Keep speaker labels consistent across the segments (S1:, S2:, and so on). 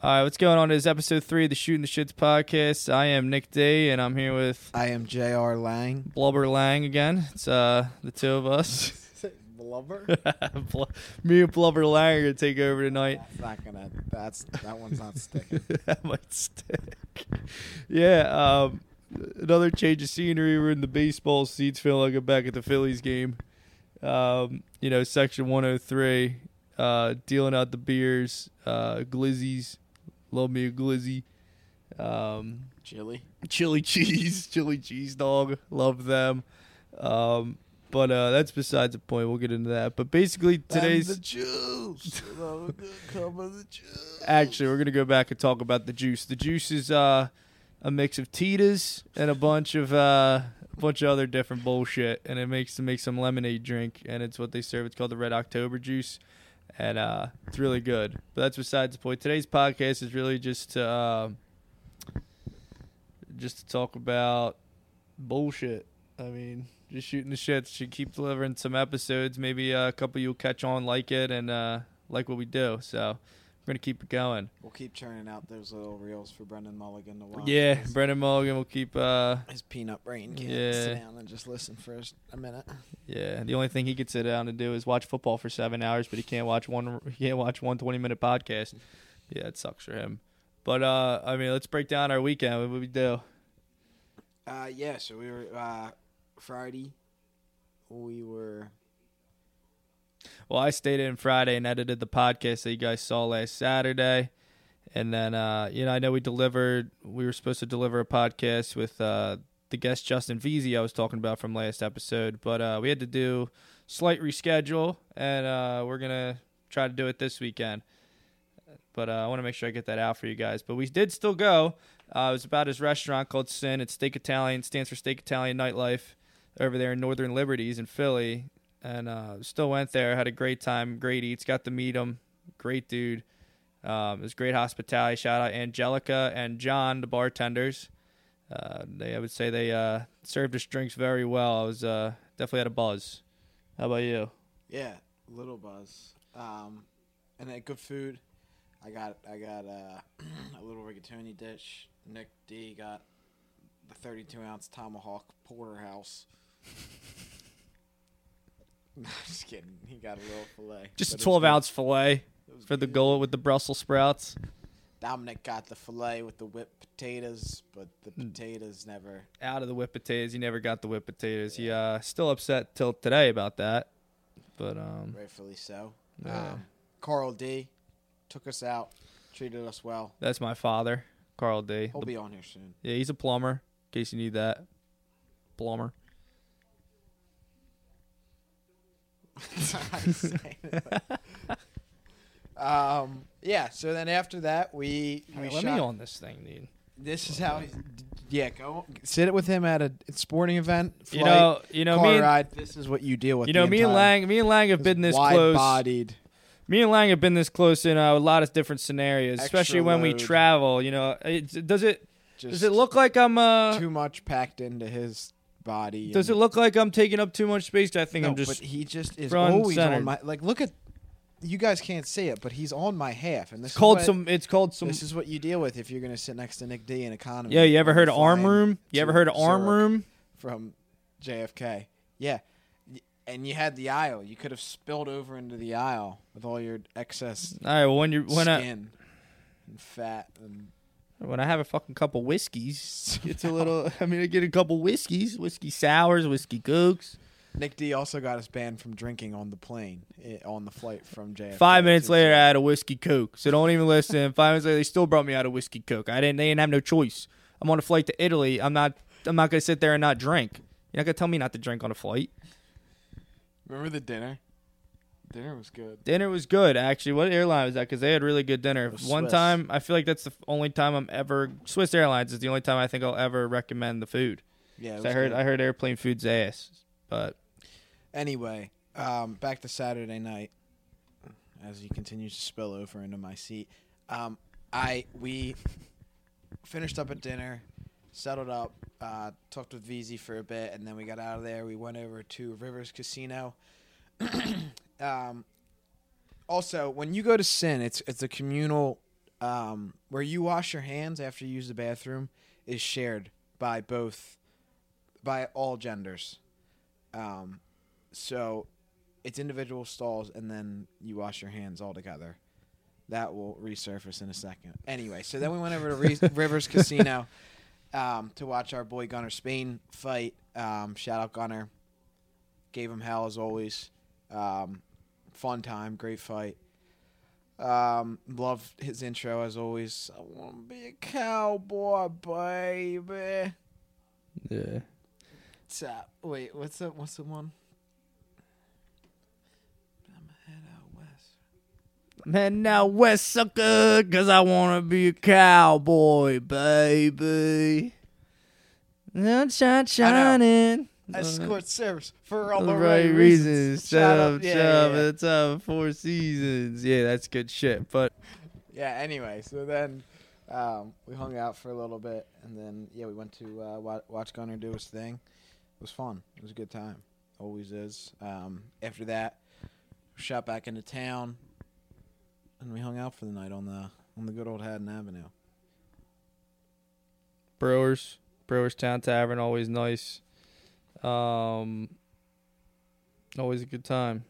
S1: All right, what's going on? This is episode three of the Shooting the Shits podcast. I am Nick D, and I'm here with
S2: I am J.R. Lang.
S1: Blubber Lang again. It's uh the two of us.
S2: Blubber?
S1: Bl- Me and Blubber Lang are gonna take over tonight.
S2: That's not gonna. That's that one's not sticking.
S1: that might stick. Yeah. Um, another change of scenery. We're in the baseball seats, feeling like I'm back at the Phillies game. Um, you know, section 103, uh, dealing out the beers, uh, glizzies. Love me a glizzy. Um,
S2: Chili.
S1: chili cheese, chili cheese dog. Love them. Um, but uh, that's besides the point. We'll get into that. But basically, today's
S2: the juice. Come of the juice.
S1: actually we're gonna go back and talk about the juice. The juice is uh, a mix of Tito's and a bunch of uh, a bunch of other different bullshit, and it makes to make some lemonade drink, and it's what they serve. It's called the Red October juice, and uh, it's really good. But that's besides the point. Today's podcast is really just to uh, just to talk about bullshit. I mean, just shooting the shit. Should keep delivering some episodes. Maybe uh, a couple you'll catch on, like it, and uh, like what we do. So we're gonna keep it going.
S2: We'll keep churning out those little reels for Brendan Mulligan to watch.
S1: Yeah, Brendan Mulligan will keep. Uh,
S2: his peanut brain can't
S1: Yeah.
S2: sit down and just listen for a minute.
S1: yeah, the only thing he could sit down and do is watch football for seven hours, but he can't watch one. He can't watch one 20 minute podcast. Yeah, it sucks for him. But uh, I mean, let's break down our weekend. What did we do?
S2: Uh, yeah. So we were uh, Friday. We were.
S1: Well, I stayed in Friday and edited the podcast that you guys saw last Saturday. And then, uh, you know, I know we delivered, we were supposed to deliver a podcast with uh, the guest Justin Veazey I was talking about from last episode, but uh, we had to do slight reschedule, and uh, we're to try to do it this weekend. But uh, I want to make sure I get that out for you guys. But we did still go. Uh, it was about his restaurant called Sin. It's Steak Italian, stands for Steak Italian Nightlife over there in Northern Liberties in Philly and uh, still went there. Had a great time, great eats. Got to meet him. Great dude. Um, it was great hospitality. Shout out Angelica and John, the bartenders. Uh, they, I would say, they uh, served us drinks very well. I was uh, definitely had a buzz. How about you?
S2: Yeah, little buzz. Um, and then good food. I got I got uh, a little rigatoni dish. Nick D got the 32 ounce tomahawk porterhouse. Just kidding. He got a little fillet.
S1: Just a 12 ounce fillet for the goal with the Brussels sprouts.
S2: Dominic got the fillet with the whipped potatoes, but the
S1: Hmm.
S2: potatoes never.
S1: Out of the whipped potatoes. He never got the whipped potatoes. He uh, still upset till today about that. But um,
S2: Rightfully so.
S1: Yeah.
S2: Um, Carl D took us out, treated us well.
S1: that's my father, Carl D.
S2: He'll
S1: The-
S2: be on here soon.
S1: yeah, he's a plumber. In case you need that, plumber.
S2: Um, yeah. So then after that, we we
S1: Hey, let
S2: shot.
S1: me on this thing, dude.
S2: This is how. Yeah, go sit it with him at a sporting event.
S1: You know, you know
S2: car
S1: me. And,
S2: ride. This is what you deal with.
S1: you know
S2: the
S1: me and
S2: entire-
S1: Lang. Me and Lang have been this close.
S2: Wide-bodied.
S1: Me and Lang have been this close in uh, a lot of different scenarios,
S2: Extra
S1: especially when we
S2: load.
S1: travel. You know, it, does it
S2: Just
S1: does it look like I'm uh
S2: too much packed into his body?
S1: does it look like I'm taking up too much space? I think
S2: no,
S1: I'm just
S2: but he just is always
S1: centered.
S2: on my. Like, look at. You guys can't see it, but he's on my half, and this
S1: it's
S2: is
S1: called
S2: what-
S1: some. It's called some.
S2: This is what you deal with if you're going to sit next to Nick D in economy.
S1: Yeah, you ever heard of arm room? You ever heard of arm room?
S2: from JFK? Yeah, and you had the aisle. You could have spilled over into the aisle with all your excess
S1: All right. Well, when you when I
S2: skin and fat and
S1: when I have a fucking couple whiskeys, it's a little. I mean, I get a couple whiskeys, whiskey sours, whiskey cokes.
S2: Nick D also got us banned from drinking on the plane eh, on the flight from JFK.
S1: Five minutes later, I had a whiskey coke. So don't even listen. Five minutes later, they still brought me out a whiskey coke. I didn't. They didn't have no choice. I'm on a flight to Italy. I'm not. I'm not gonna sit there and not drink. You're not gonna tell me not to drink on a flight.
S2: remember the dinner. Dinner was good.
S1: Dinner was good, actually. What airline was that? Because they had really good dinner. One
S2: Swiss.
S1: time, I feel like that's the only time I'm ever. Swiss Airlines is the only time I think I'll ever recommend the food.
S2: Yeah, it
S1: 'Cause
S2: was
S1: I heard.
S2: good.
S1: I heard airplane food's ass. But
S2: Anyway, um, back to Saturday night. As he continues to spill over into my seat, um, I we finished up at dinner, settled up, uh, talked with VZ for a bit, and then we got out of there. We went over to Rivers Casino. um, also, when you go to Sin, it's it's a communal um, where you wash your hands after you use the bathroom is shared by both by all genders. Um, so it's individual stalls, and then you wash your hands all together. That will resurface in a second. Anyway, so then we went over to Re- Rivers Casino um, to watch our boy Gunner Spain fight. Um, shout out Gunner. Gave him hell as always. Um, fun time, great fight. Um, love his intro as always. I want to be a cowboy, baby.
S1: Yeah.
S2: Tap. Wait, what's the what's the one? I'm head out west.
S1: Man, now West sucker, cause I wanna be a cowboy, baby. Sunshine shining.
S2: I scored serves for all the right,
S1: right
S2: reasons.
S1: reasons. Shut
S2: out-
S1: up,
S2: yeah,
S1: shut
S2: yeah,
S1: up.
S2: yeah.
S1: It's uh, four seasons. Yeah, that's good shit. But
S2: Yeah. Anyway, so then um, we hung out for a little bit, and then yeah, we went to uh, wa- watch Gunner do his thing. It was fun. It was a good time. Always is. Um, after that, shot back into town, and we hung out for the night on the on the good old Haddon Avenue.
S1: Brewers, Brewers Town Tavern, always nice. Um, always a good time.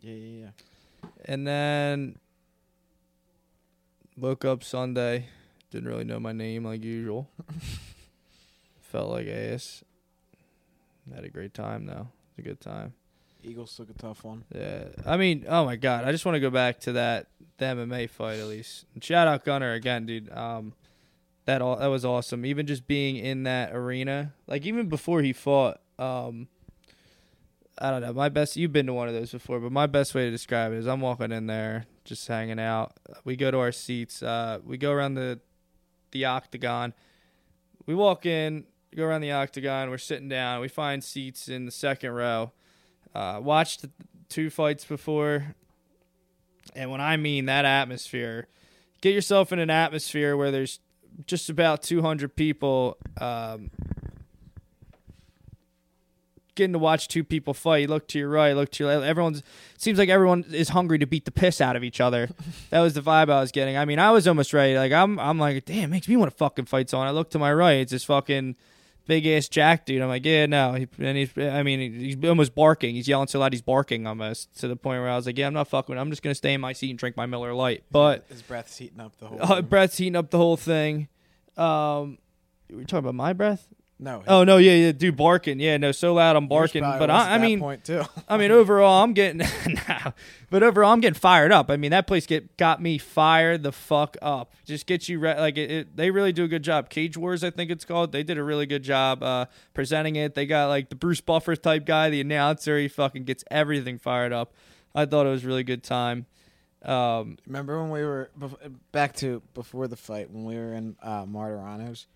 S2: Yeah, yeah, yeah.
S1: And then woke up Sunday. Didn't really know my name like usual. Felt like ass. Had a great time though. It was a good time.
S2: Eagles took a tough one.
S1: Yeah. I mean, oh my god. I just want to go back to that the MMA fight at least. And shout out Gunner again, dude. Um that all that was awesome. Even just being in that arena. Like even before he fought, um I don't know. My best you've been to one of those before, but my best way to describe it is I'm walking in there, just hanging out. We go to our seats. Uh we go around the the octagon. We walk in, go around the octagon, we're sitting down, we find seats in the second row. Uh, watched two fights before, and when I mean that atmosphere, get yourself in an atmosphere where there's just about 200 people um, getting to watch two people fight. You look to your right, look to your left. Everyone's seems like everyone is hungry to beat the piss out of each other. that was the vibe I was getting. I mean, I was almost ready. Like I'm, I'm like, damn, it makes me want to fucking fight someone. I look to my right, it's this fucking big ass Jack dude. I'm like, yeah, no. He, and he's, I mean, he's almost barking. He's yelling so loud he's barking almost to the point where I was like, yeah, I'm not fucking. I'm just gonna stay in my seat and drink my Miller Lite. But
S2: his breath's heating up the whole.
S1: uh, breath's heating up the whole thing. Um, we talking about my breath?
S2: No.
S1: Oh no, yeah, yeah, dude, barking. Yeah, no, so loud I'm barking. But I, I mean,
S2: point too.
S1: I mean, overall, I'm getting no, but overall, I'm getting fired up. I mean, that place get got me fired the fuck up. Just get you re- like it, it, They really do a good job. Cage Wars, I think it's called. They did a really good job uh, presenting it. They got like the Bruce Buffer type guy, the announcer. He fucking gets everything fired up. I thought it was a really good time. Um,
S2: Remember when we were back to before the fight when we were in uh, Martiranos,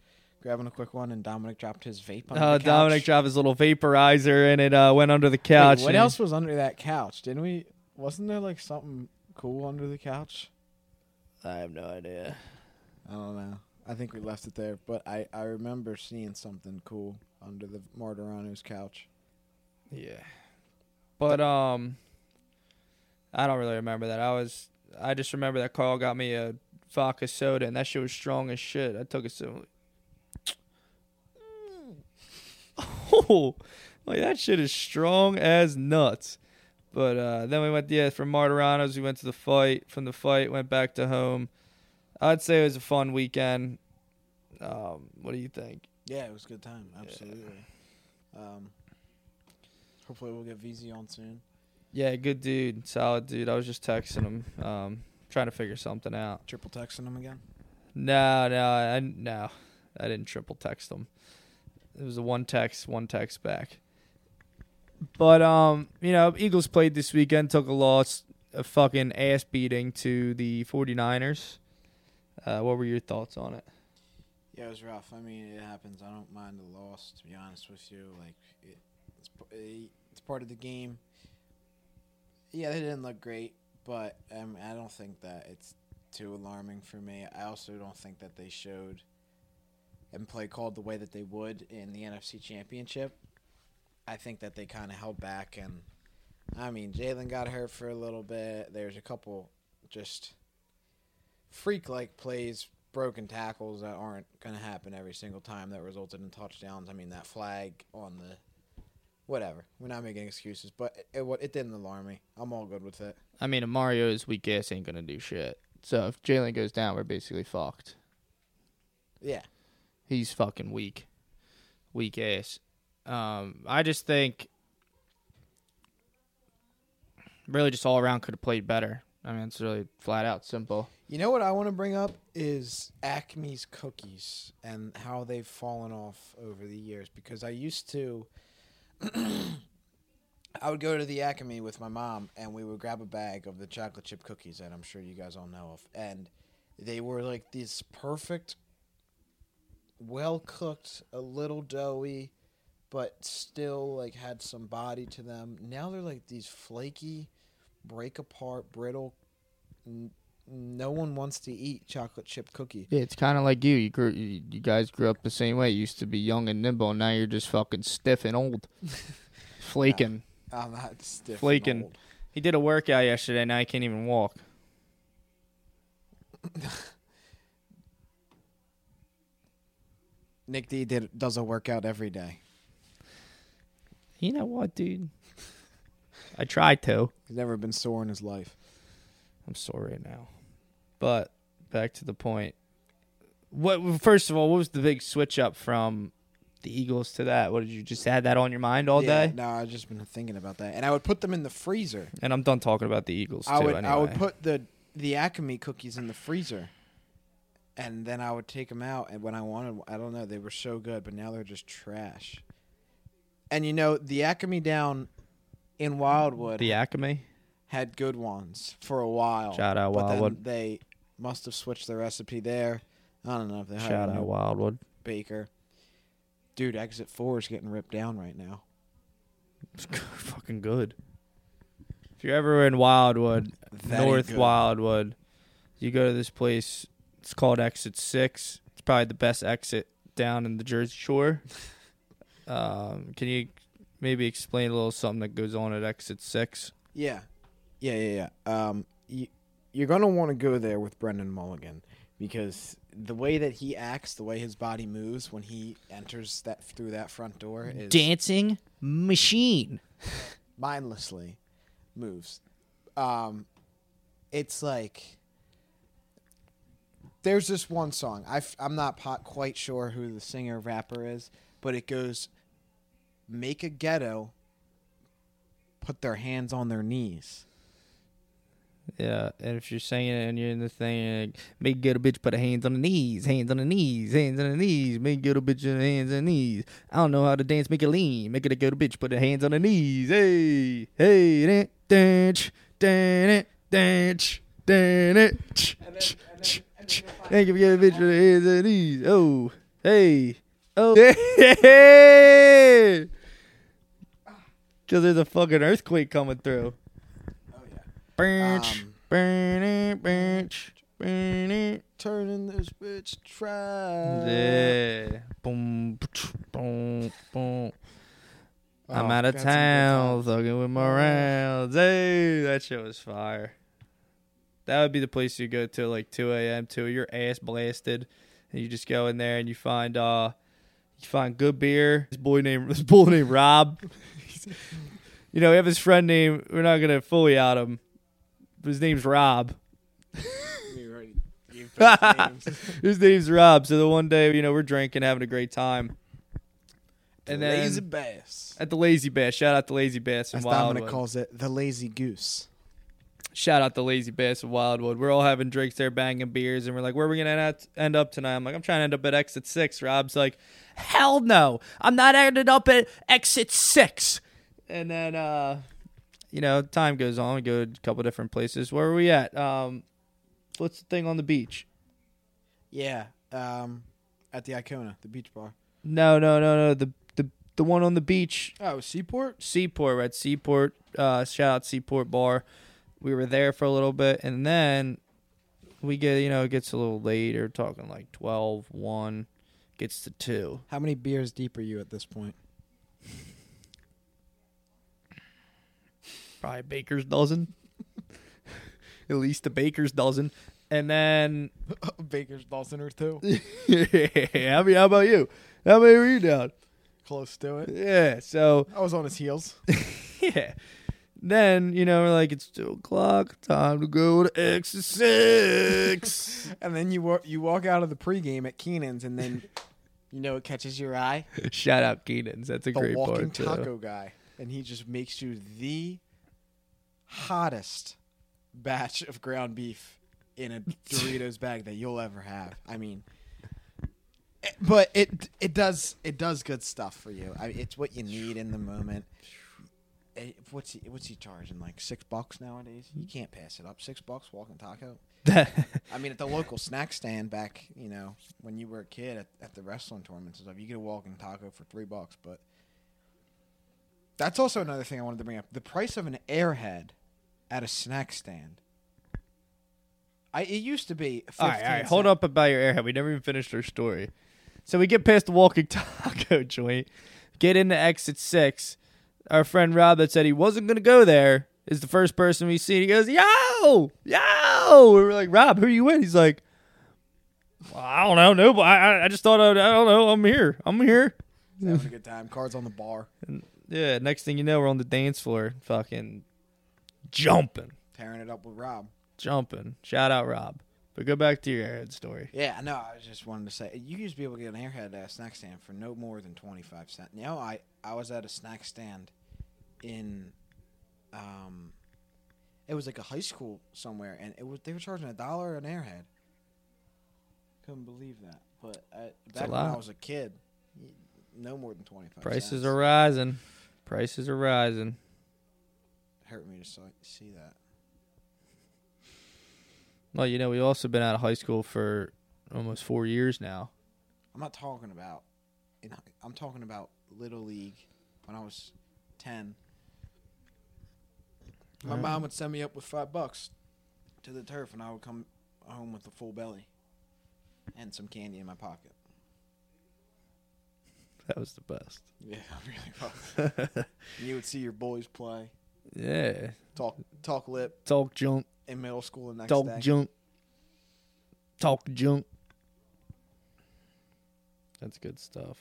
S2: grabbing a quick one, and Dominic dropped his vape on
S1: uh,
S2: the couch.
S1: Dominic dropped his little vaporizer and it uh, went under the
S2: Wait,
S1: couch.
S2: what else was under that couch? Didn't we? Wasn't there like something cool under the couch?
S1: I have no idea.
S2: I don't know. I think we left it there, but I I remember seeing something cool under the Martiranos couch.
S1: Yeah. But um I don't really remember that. I was I just remember that Carl got me a vodka soda and that shit was strong as shit. I took a sip. Oh, like that shit is strong as nuts. But uh, then we went yeah from Martiranos. We went to the fight. From the fight, went back to home. I'd say it was a fun weekend. Um, what do you think?
S2: Yeah, it was a good time. Absolutely. Um, hopefully we'll get VZ on soon.
S1: Yeah, good dude, solid dude. I was just texting him, um, trying to figure something out.
S2: Triple texting him again.
S1: No, no, I no, I didn't triple text him. It was a one text, one text back. But um, you know, Eagles played this weekend, took a loss, a fucking ass beating to the 49ers. Uh, what were your thoughts on it?
S2: Yeah, it was rough. I mean, it happens. I don't mind the loss, to be honest with you. Like, it, it's it's part of the game. Yeah, they didn't look great, but um, I don't think that it's too alarming for me. I also don't think that they showed and play called the way that they would in the NFC Championship. I think that they kind of held back, and I mean, Jalen got hurt for a little bit. There's a couple just freak like plays, broken tackles that aren't going to happen every single time that resulted in touchdowns. I mean, that flag on the whatever. We're not making excuses, but it it, it didn't alarm me. I'm all good with it.
S1: I mean, Mario's weak ass ain't gonna do shit. So if Jalen goes down, we're basically fucked.
S2: Yeah.
S1: He's fucking weak, weak ass. Um, I just think really just all around could have played better. I mean, it's really flat out simple.
S2: You know what I want to bring up is Acme's cookies and how they've fallen off over the years because I used to I would go to the Acme with my mom and we would grab a bag of the chocolate chip cookies that I'm sure you guys all know of and they were like these perfect well cooked, a little doughy, but still like had some body to them. Now they're like these flaky, break apart, brittle. N- no one wants to eat chocolate chip cookie.
S1: Yeah, it's kind of like you. You grew, you, you guys grew up the same way. You used to be young and nimble, and now you're just fucking stiff and old, flaking.
S2: Ah, I'm not stiff. and
S1: Flaking.
S2: old.
S1: He did a workout yesterday. Now he can't even walk.
S2: Nick D did does a workout every day.
S1: You know what, dude? I tried to.
S2: He's never been sore in his life.
S1: I'm sore right now. But back to the point. What first of all, what was the big switch up from the Eagles to that? What did you just had that on your mind all
S2: Yeah,
S1: day?
S2: No, I've just been thinking about that, and I would put them in the freezer.
S1: And I'm done talking about the Eagles
S2: I
S1: too.
S2: would
S1: anyway.
S2: I would put the the Acme cookies in the freezer, and then I would take them out. And when I wanted, I don't know, they were so good, but now they're just trash. And you know, the Acme down in Wildwood
S1: the Acme.
S2: had good ones for a while.
S1: Shout out
S2: but
S1: Wildwood.
S2: Then they must have switched the recipe there. I don't know if they
S1: Shout out Wildwood.
S2: baker. Dude, Exit Four is getting ripped down right now.
S1: It's fucking good. If you're ever in Wildwood,
S2: Very
S1: North. Wildwood, you go to this place. It's called Exit Six. It's probably the best exit down in the Jersey Shore. um, can you maybe explain a little something that goes on at Exit Six?
S2: Yeah, yeah, yeah, yeah. Um, you, you're gonna want to go there with Brendan Mulligan because the way that he acts, the way his body moves when he enters that through that front door is
S1: Dancing machine.
S2: mindlessly moves. Um, it's like there's this one song. I am not pot quite sure who the singer rapper is, but it goes, "Make a ghetto, put their hands on their knees."
S1: Yeah, and if you're saying it and you're in the thing, like, make get a bitch put her hands on the knees, hands on the knees, hands on the knees, make get a bitch on the hands on the knees. I don't know how to dance, make it lean, make it a good bitch put her hands on the knees. Hey, hey, dance, dan- dance, dance, dance, dance. Make it get a bitch put her hands the knees. Oh, hey, oh, hey. Because there's a fucking earthquake coming through.
S2: Oh yeah.
S1: Bench,
S2: Um,
S1: bench, bench, bench.
S2: Turning this bitch try.
S1: Yeah. Boom, boom, boom. I'm
S2: Oh,
S1: out of
S2: got some good
S1: town, thugging with my rounds. Hey, that shit was fire. That would be the place you go to like 2 a.m. too. Your ass blasted, and you just go in there and you find uh, you find good beer. This boy named this boy named Rob. you know, we have his friend named. We're not gonna fully out him. But his name's Rob.
S2: We already names.
S1: his name's Rob. So the one day, you know, we're drinking, having a great time. And then
S2: Lazy Bass.
S1: at the Lazy Bass, shout out to Lazy Bass in
S2: As
S1: Wildwood.
S2: Dominic calls it, the Lazy Goose.
S1: Shout out to Lazy Bass in Wildwood. We're all having drinks there, banging beers, and we're like, "Where are we gonna end- end up tonight?" I'm like, "I'm trying to end up at exit six. Rob's like, "Hell no, I'm not ending up at exit six. And then, uh, you know, time goes on. We go to a couple different places. Where are we at? Um, what's the thing on the beach?
S2: Yeah. Um, at the Icona, the beach bar.
S1: No, no, no, no. The the the one on the beach,
S2: Oh, Seaport?
S1: Seaport. We're Seaport. Uh, shout out Seaport Bar. We were there for a little bit, and then we get you know it gets a little later, talking like 12, 1, gets to two.
S2: How many beers deep are you at this point?
S1: Probably a baker's dozen. At least a baker's dozen. And then,
S2: Baker's Dawson or two.
S1: I mean, how about you? How many were you down?
S2: Close to it.
S1: Yeah. So
S2: I was on his heels.
S1: yeah. Then you know we're like it's two o'clock, time to go to exit six.
S2: and then you walk you walk out of the pregame at Keenan's, and then you know it catches your eye.
S1: Shout out Keenan's. That's a
S2: The
S1: great
S2: walking
S1: part too.
S2: taco guy, and he just makes you the hottest batch of ground beef in a Doritos bag that you'll ever have. I mean. it- But it it does it does good stuff for you. I, it's what you need in the moment. Eh, What's he what's he charging like six bucks nowadays? You can't pass it up. Six bucks walking taco. I mean, at the local snack stand back, you know, when you were a kid at, at the wrestling tournaments and stuff, you get a walking taco for three bucks. But that's also another thing I wanted to bring up: the price of an airhead at a snack stand. I it used to be. 15
S1: all right, all right. Hold up about your airhead. We never even finished our story. So we get past the walking taco joint, get into exit six. Our friend Rob that said he wasn't gonna go there is the first person we see. He goes, "Yo, yo!" We're like, "Rob, who are you with?" He's like, well, "I don't know, no, but I, I- I just thought I'd, I don't know. I'm here. I'm here."
S2: Having a good time. Cards on the bar,
S1: Yeah. Next thing you know, we're on the dance floor, fucking jumping,
S2: tearing it up with Rob.
S1: jumping. Shout out Rob. But go back to your airhead story.
S2: Yeah, no, I just wanted to say you used to be able to get an airhead at a snack stand for no more than twenty five cents. Now I I was at a snack stand in, um, it was like a high school somewhere, and it was they were charging a dollar an airhead. Couldn't believe that, but I, back when I was a kid, no more than twenty five.
S1: Prices are rising. Prices are rising.
S2: hurt me to see that.
S1: Well, you know, we've also been out of high school for almost four years now.
S2: I'm not talking about, in, I'm talking about little league when I was ten. My mom would send me up with five bucks to the turf, and I would come home with a full belly and some candy in my pocket.
S1: That was the best.
S2: Yeah, really was. you would see your boys play,
S1: yeah.
S2: talk, talk lip
S1: Talk junk.
S2: In middle school the next
S1: Talk
S2: day.
S1: junk. Talk junk. That's good stuff.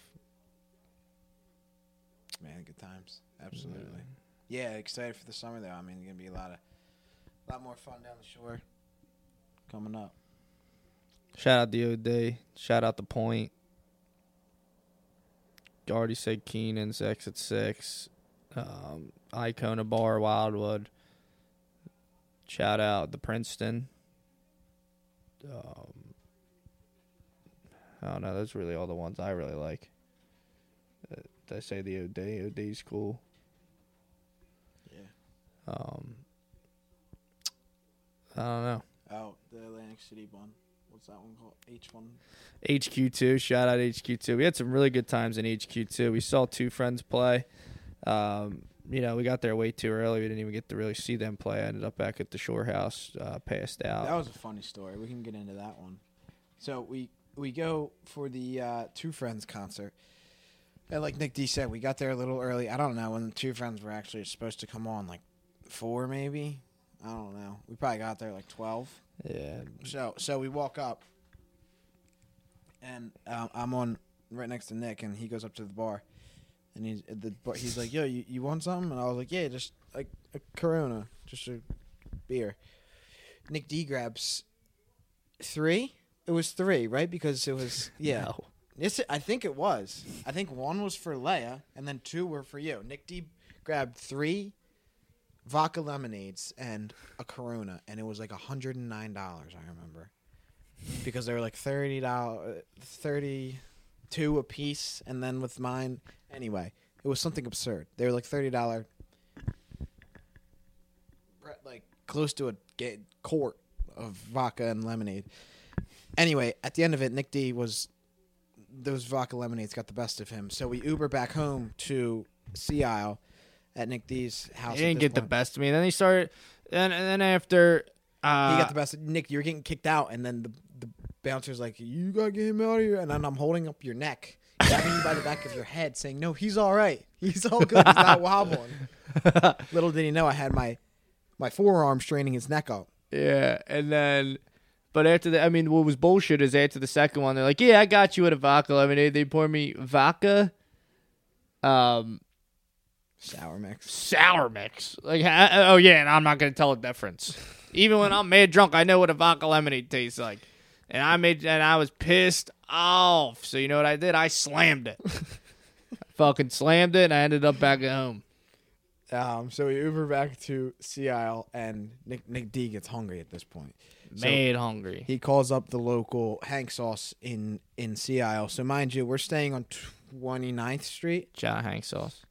S2: Man, good times. Absolutely. Yeah, excited for the summer though. I mean, it's gonna be a lot of, a lot more fun down the shore coming up.
S1: Shout out the OD. Shout out the point. You already said Keenan's exit six. Um, Icona Bar Wildwood. Shout out the Princeton. Um, I don't know. Those are really all the ones I really like. Uh, did I say the OD? OD's cool.
S2: Yeah.
S1: Um, I don't know.
S2: Oh, the Atlantic City one. What's that one called? H one.
S1: HQ2. Shout out HQ2. We had some really good times in HQ2. We saw two friends play. Um, you know, we got there way too early. We didn't even get to really see them play. I ended up back at the Shore House, uh, passed out.
S2: That was a funny story. We can get into that one. So we we go for the uh, Two Friends concert. And like Nick D said, we got there a little early. I don't know when the Two Friends were actually supposed to come on, like four maybe. I don't know. We probably got there like twelve.
S1: yeah.
S2: So so we walk up, and um, I'm on right next to Nick, and he goes up to the bar, and he's the he's like, "Yo, you, you want something?" And I was like, "Yeah, just like a Corona, just a beer." Nick D grabs three. It was three, right? Because it was yeah.
S1: No.
S2: Yes, I think it was. I think one was for Leia, and then two were for you. Nick D grabbed three vodka lemonades and a Corona, and it was like hundred and nine dollars. I remember because they were like thirty dollars, uh, thirty two a piece, and then with mine, anyway, it was something absurd. They were like thirty dollar, like close to a ga- quart of vodka and lemonade. Anyway, at the end of it, Nick D was those vodka lemonades got the best of him. So we Uber back home to Sea Isle at Nick D's house.
S1: He didn't get the best of me. Then he started, and, and then after, uh,
S2: He got the best. Nick, you're getting kicked out, and then the the bouncer's like, "You gotta get him out of here," and then I'm holding up your neck, grabbing you by the back of your head, saying, "No, he's all right. He's all good. He's not wobbling." Little did he know, I had my my forearm straining his neck up.
S1: Yeah, and then But after the, I mean, what was bullshit is after the second one, they're like, "Yeah, I got you with a vodka lemonade." They pour me vodka, um,
S2: Sour mix.
S1: sour mix. Like, I, oh yeah, and I'm not gonna tell a difference. Even when I'm mad drunk, I know what a vodka lemonade tastes like. And I made, and I was pissed off. So you know what I did? I slammed it. Fucking slammed it, and I ended up back at home.
S2: Um, so we Uber back to Sea Isle, and Nick Nick D gets hungry at this point. So
S1: Made hungry.
S2: he calls up the local Hank Sauce in in Sea Isle. So mind you, we're staying on 29th Street,
S1: John Hank sauce.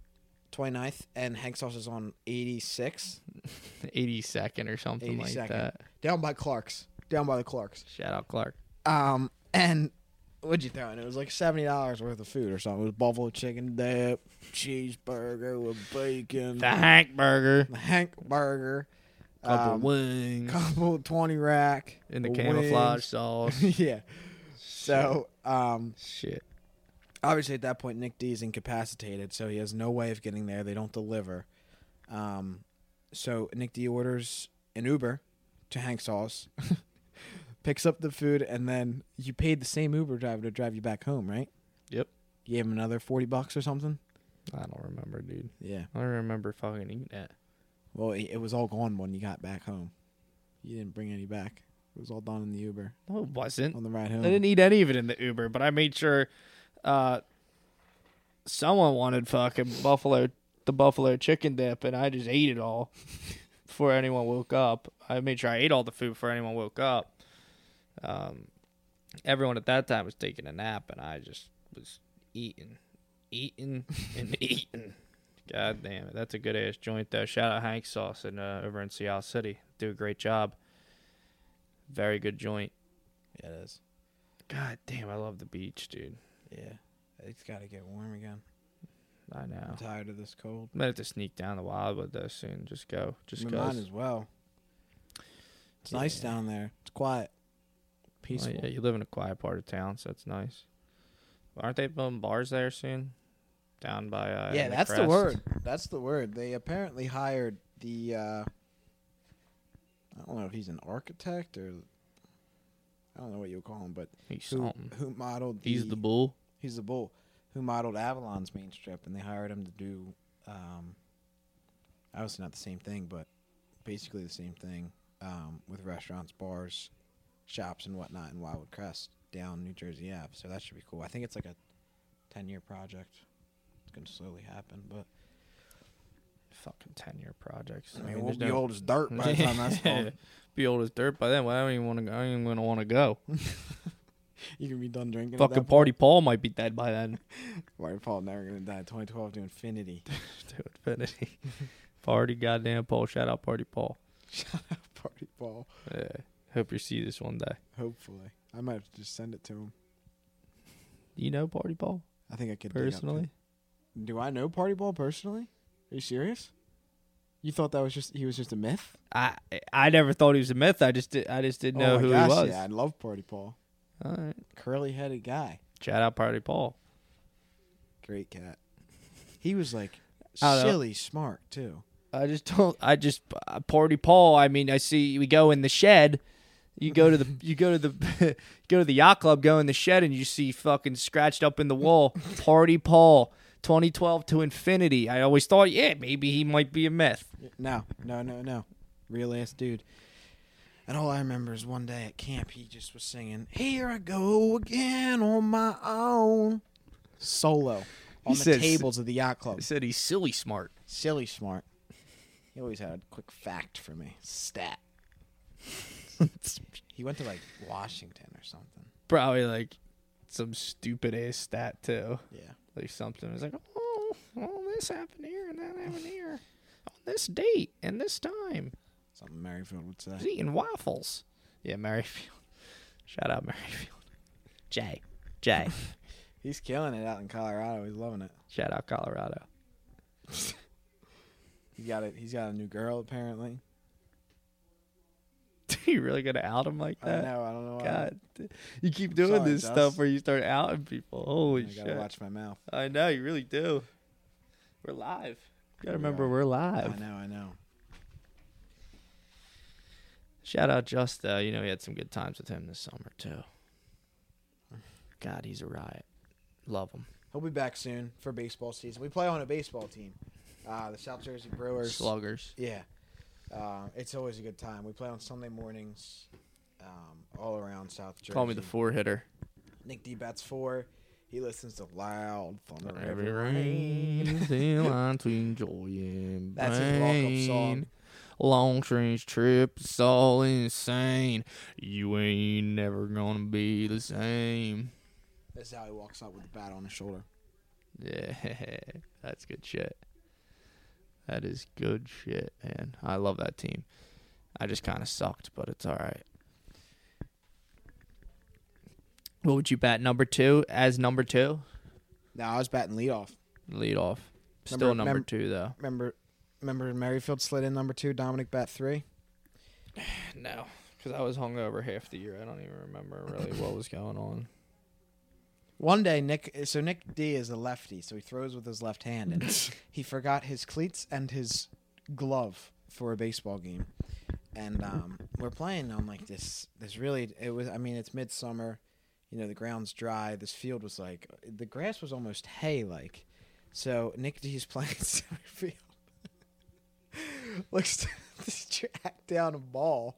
S2: 29th, and Hank Sauce is on 86,
S1: 82nd or something like that.
S2: down by Clark's, down by the Clark's.
S1: Shout out Clark.
S2: Um, and what'd you throw in? It was like seventy dollars worth of food or something. It was buffalo chicken dip, cheeseburger with bacon,
S1: The Hank burger.
S2: the Hank burger,
S1: Couple
S2: um,
S1: wings.
S2: couple twenty rack
S1: in the camouflage
S2: wings.
S1: sauce.
S2: yeah. So, um,
S1: Shit.
S2: obviously at that point Nick D is incapacitated, so he has no way of getting there. They don't deliver. Um, so Nick D orders an Uber to Hank Sauce, picks up the food, and then you paid the same Uber driver to drive you back home, right?
S1: Yep.
S2: You gave him another forty bucks or something.
S1: I don't remember, dude.
S2: Yeah.
S1: I don't remember fucking eating that.
S2: Well, it it was all gone when you got back home. You didn't bring any back. It was all done in the Uber
S1: No, it wasn't.
S2: on the ride home.
S1: I didn't eat any of it in the Uber, but I made sure uh, someone wanted fucking buffalo, the buffalo chicken dip, and I just ate it all before anyone woke up. I made sure I ate all the food before anyone woke up. Um, everyone at that time was taking a nap, and I just was eating, eating, and eating. God damn it, that's a good ass joint though. Shout out Hank Sauce and uh, over in Sea Isle City. Do a great job. Very good joint.
S2: Yeah, it is.
S1: God damn, I love the beach, dude.
S2: Yeah. It's got to get warm again.
S1: I know.
S2: I'm tired of this cold.
S1: I'm gonna have to sneak down the Wildwood though soon. Just go, just
S2: I
S1: go.
S2: mine as well. It's nice down there. It's quiet,
S1: Well,
S2: peaceful.
S1: yeah, you live in a quiet part of town, so it's nice. Aren't they building bars there soon? Down by uh,
S2: yeah, that's the
S1: crest?
S2: word. That's the word. They apparently hired the. uh I don't know if he's an architect or. I don't know what you would call him, but
S1: He's
S2: who
S1: something.
S2: who modeled?
S1: He's the bull.
S2: He's the bull who modeled Avalon's main strip, and they hired him to do. um Obviously, not the same thing, but basically the same thing um, with restaurants, bars, shops, and whatnot in Wildwood Crest down New Jersey Ave. So that should be cool. I think it's like a ten-year project. It's going to slowly happen, but
S1: Fucking ten year projects.
S2: I mean,
S1: there's
S2: we'll be
S1: no-
S2: old as dirt by the time that's gone.
S1: be old as dirt by then. Well, I don't even want to. go. I ain't even gonna want to go.
S2: You can be done drinking.
S1: Fucking Party
S2: point.
S1: Paul might be dead by then.
S2: Party Paul never going to die. 2012 to infinity.
S1: to infinity. Party goddamn Paul. Shout out Party Paul.
S2: Shout out Party Paul.
S1: Yeah. Hope you see this one day.
S2: Hopefully, I might have to just send it to him.
S1: Do you know Party Paul
S2: I think I could dig up
S1: personally?
S2: Do I know Party Paul personally? Are you serious? You thought that was just he was just a myth?
S1: I I never thought he was a myth. I just did, I just didn't know
S2: oh my
S1: who
S2: gosh,
S1: he was.
S2: Yeah, I love Party Paul.
S1: All right.
S2: Curly headed guy.
S1: Shout out Party Paul.
S2: Great cat. He was like
S1: I don't know.
S2: silly smart too.
S1: I just don't. I just uh, Party Paul. I mean, I see we go in the shed. You go to the you go to the go to the yacht club. Go in the shed and you see fucking scratched up in the wall. Party Paul, 2012 to infinity. I always thought, yeah, maybe he might be a myth.
S2: No, no, no, no. Real ass dude. And all I remember is one day at camp he just was singing, Here I go again on my own. Solo. On
S1: He
S2: the
S1: says-
S2: tables of the yacht club.
S1: said he's silly smart.
S2: Silly smart. He always had a quick fact for me. Stat. He went to like Washington or something.
S1: Probably like some stupid ass stat too.
S2: Yeah.
S1: Like something. It was like, oh, oh, this happened here and that happened here on this date and this time.
S2: Something Merrifield would say.
S1: eating waffles. Yeah, Merrifield. Shout out Merrifield. Jay. Jay.
S2: He's killing it out in Colorado. He's loving it.
S1: Shout out Colorado.
S2: He got it. He's got a new girl apparently.
S1: you really gonna out him like
S2: I
S1: that?
S2: know. I don't know. Why.
S1: God, you keep doing
S2: Sorry,
S1: this
S2: Jess.
S1: stuff where you start outing people. Holy
S2: I
S1: shit!
S2: I gotta watch my mouth.
S1: I know you really do. We're live. You gotta
S2: We
S1: remember
S2: are.
S1: we're live.
S2: I know. I know.
S1: Shout out Just though. You know, we had some good times with him this summer too. God, he's a riot. Love him.
S2: He'll be back soon for baseball season. We play on a baseball team, uh, the South Jersey Brewers.
S1: Sluggers.
S2: Yeah, uh, it's always a good time. We play on Sunday mornings, um, all around South Jersey.
S1: Call me the four hitter.
S2: Nick D bats four. He listens to loud thunder.
S1: Every rain, still want to enjoy it.
S2: That's his walk-up song.
S1: Long strange trip, it's all insane. You ain't never gonna be the same.
S2: That's how he walks up with the bat on his shoulder.
S1: Yeah, that's good shit. That is good shit, man. I love that team. I just kind of sucked, but it's all right. What would you bat number two as number two?
S2: No, I was batting leadoff.
S1: Lead off. Still
S2: Remember-
S1: number
S2: remember-
S1: two though.
S2: Remember, remember Merrifield slid in number two. Dominic bat three.
S1: No, because I was hungover half the year. I don't even remember really what was going on.
S2: One day, Nick. So Nick D is a lefty, so he throws with his left hand, and he forgot his cleats and his glove for a baseball game. And um, we're playing on like this. This really, it was. I mean, it's midsummer. You know, the ground's dry. This field was like the grass was almost hay like. So Nick D's playing center field. Looks to track down a ball,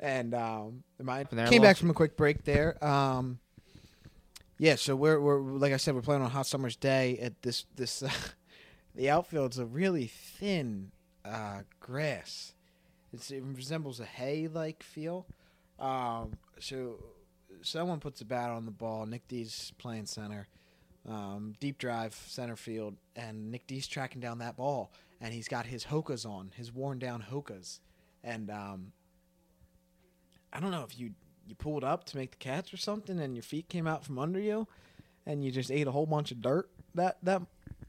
S2: and um, my came back from a quick break there. Um, yeah, so we're we're like I said, we're playing on hot summer's day at this this. Uh, the outfield's a really thin uh, grass. It's, it resembles a hay like feel. Um, so someone puts a bat on the ball. Nick D's playing center. Um, deep drive center field, and Nick D's tracking down that ball, and he's got his Hokas on, his worn down Hokas, and um, I don't know if you you pulled up to make the catch or something, and your feet came out from under you, and you just ate a whole bunch of dirt that that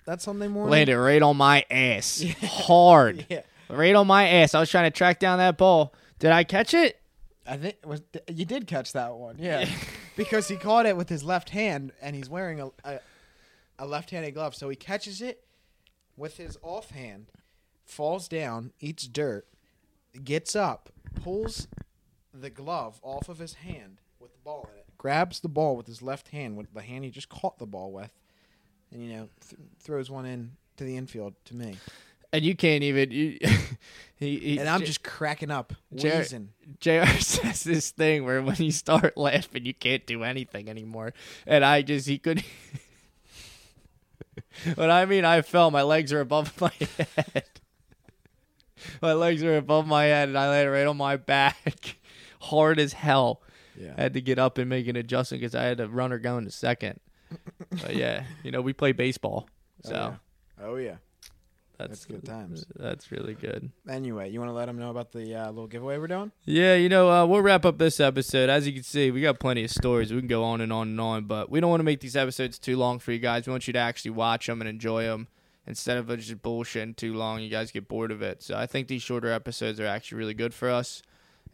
S2: that Sunday morning.
S1: Laid it right on my ass, hard,
S2: yeah,
S1: right on my ass. I was trying to track down that ball. Did I catch it?
S2: I think it was you did catch that one. Yeah, because he caught it with his left hand, and he's wearing a a, a left-handed glove, so he catches it with his offhand, falls down, eats dirt, gets up, pulls the glove off of his hand with the ball in it, grabs the ball with his left hand with the hand he just caught the ball with, and you know th- throws one in to the infield to me,
S1: And you can't even. You, he, he,
S2: and I'm
S1: J-
S2: just cracking up,
S1: Jer-
S2: wheezing.
S1: Jr. says this thing where when you start laughing, you can't do anything anymore. And I just he couldn't. when I mean I fell, my legs are above my head. my legs are above my head, and I laid right on my back, hard as hell.
S2: Yeah.
S1: I had to get up and make an adjustment because I had a runner going to second. but yeah, you know we play baseball,
S2: Oh,
S1: so
S2: yeah. Oh yeah.
S1: that's
S2: That's good times.
S1: That's really good.
S2: Anyway, you want to let them know about the uh, little giveaway we're doing?
S1: Yeah, you know, uh, we'll wrap up this episode. As you can see, we got plenty of stories. We can go on and on and on, but we don't want to make these episodes too long for you guys. We want you to actually watch them and enjoy them instead of just bullshitting too long. You guys get bored of it. So I think these shorter episodes are actually really good for us.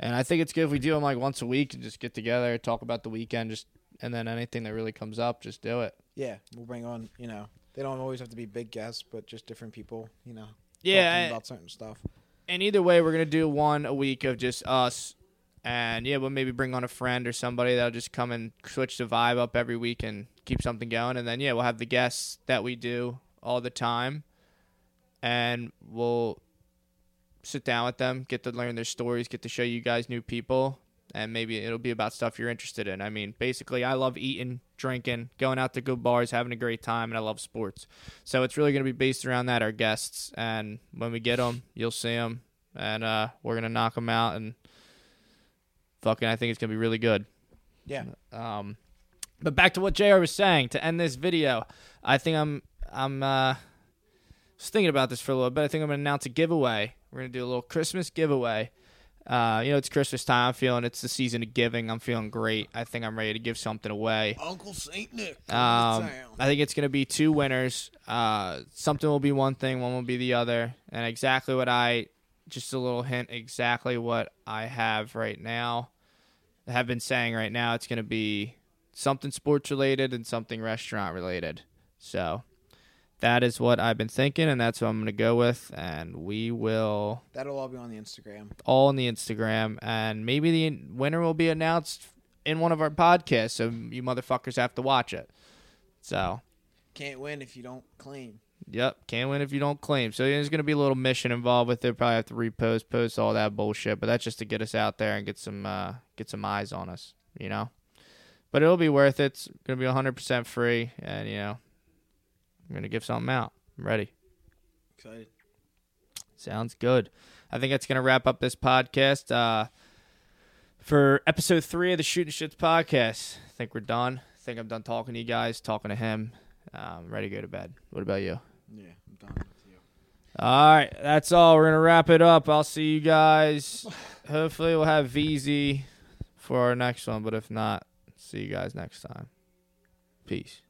S1: And I think it's good if we do them like once a week and just get together, talk about the weekend, just and then anything that really comes up, just do it.
S2: Yeah, we'll bring on. You know, they don't always have to be big guests, but just different people. You know,
S1: Yeah,
S2: about certain stuff.
S1: and either way, we're gonna do one a week of just us, and yeah, we'll maybe bring on a friend or somebody that'll just come and switch the vibe up every week and keep something going. And then yeah, we'll have the guests that we do all the time, and we'll sit down with them, get to learn their stories, get to show you guys new people, and maybe it'll be about stuff you're interested in. I mean, basically, I love eating, drinking, going out to good bars, having a great time, and I love sports. So it's really going to be based around that, our guests. And when we get them, you'll see them, and uh, we're going to knock them out. And fucking, I think it's going to be really good.
S2: Yeah,
S1: Um, but back to what JR was saying to end this video. I think I'm I'm uh was thinking about this for a little bit. I think I'm gonna announce a giveaway. We're gonna do a little Christmas giveaway. Uh, you know, it's Christmas time. I'm feeling it's the season of giving. I'm feeling great. I think I'm ready to give something away.
S2: Uncle Saint Nick.
S1: Um, I think it's going to be two winners. Uh, something will be one thing, one will be the other, and exactly what I, just a little hint, exactly what I have right now. I have been saying right now. It's going to be something sports related and something restaurant related. So that is what I've been thinking, and that's what I'm going to go with. And we will
S2: That'll all be on the Instagram.
S1: all on the Instagram, and maybe the winner will be announced in one of our podcasts, so you motherfuckers have to watch it. So,
S2: Can't win if you don't claim.
S1: yep, can't win if you don't claim. So there's going to be a little mission involved with it. Probably have to repost, post all that bullshit, but that's just to get us out there and get some uh, get some eyes on us, you know. But it'll be worth it. It's going to be 100% free, and you know, I'm going to give something out. I'm ready.
S2: Excited.
S1: Sounds good. I think that's going to wrap up this podcast uh, for episode three of the Shooting Shits podcast. I think we're done. I think I'm done talking to you guys, talking to him. Um, ready to go to bed. What about you?
S2: Yeah, I'm done with you.
S1: All right, that's all. We're going to wrap it up. I'll see you guys. Hopefully, we'll have VZ for our next one, but if not, see you guys next time. Peace.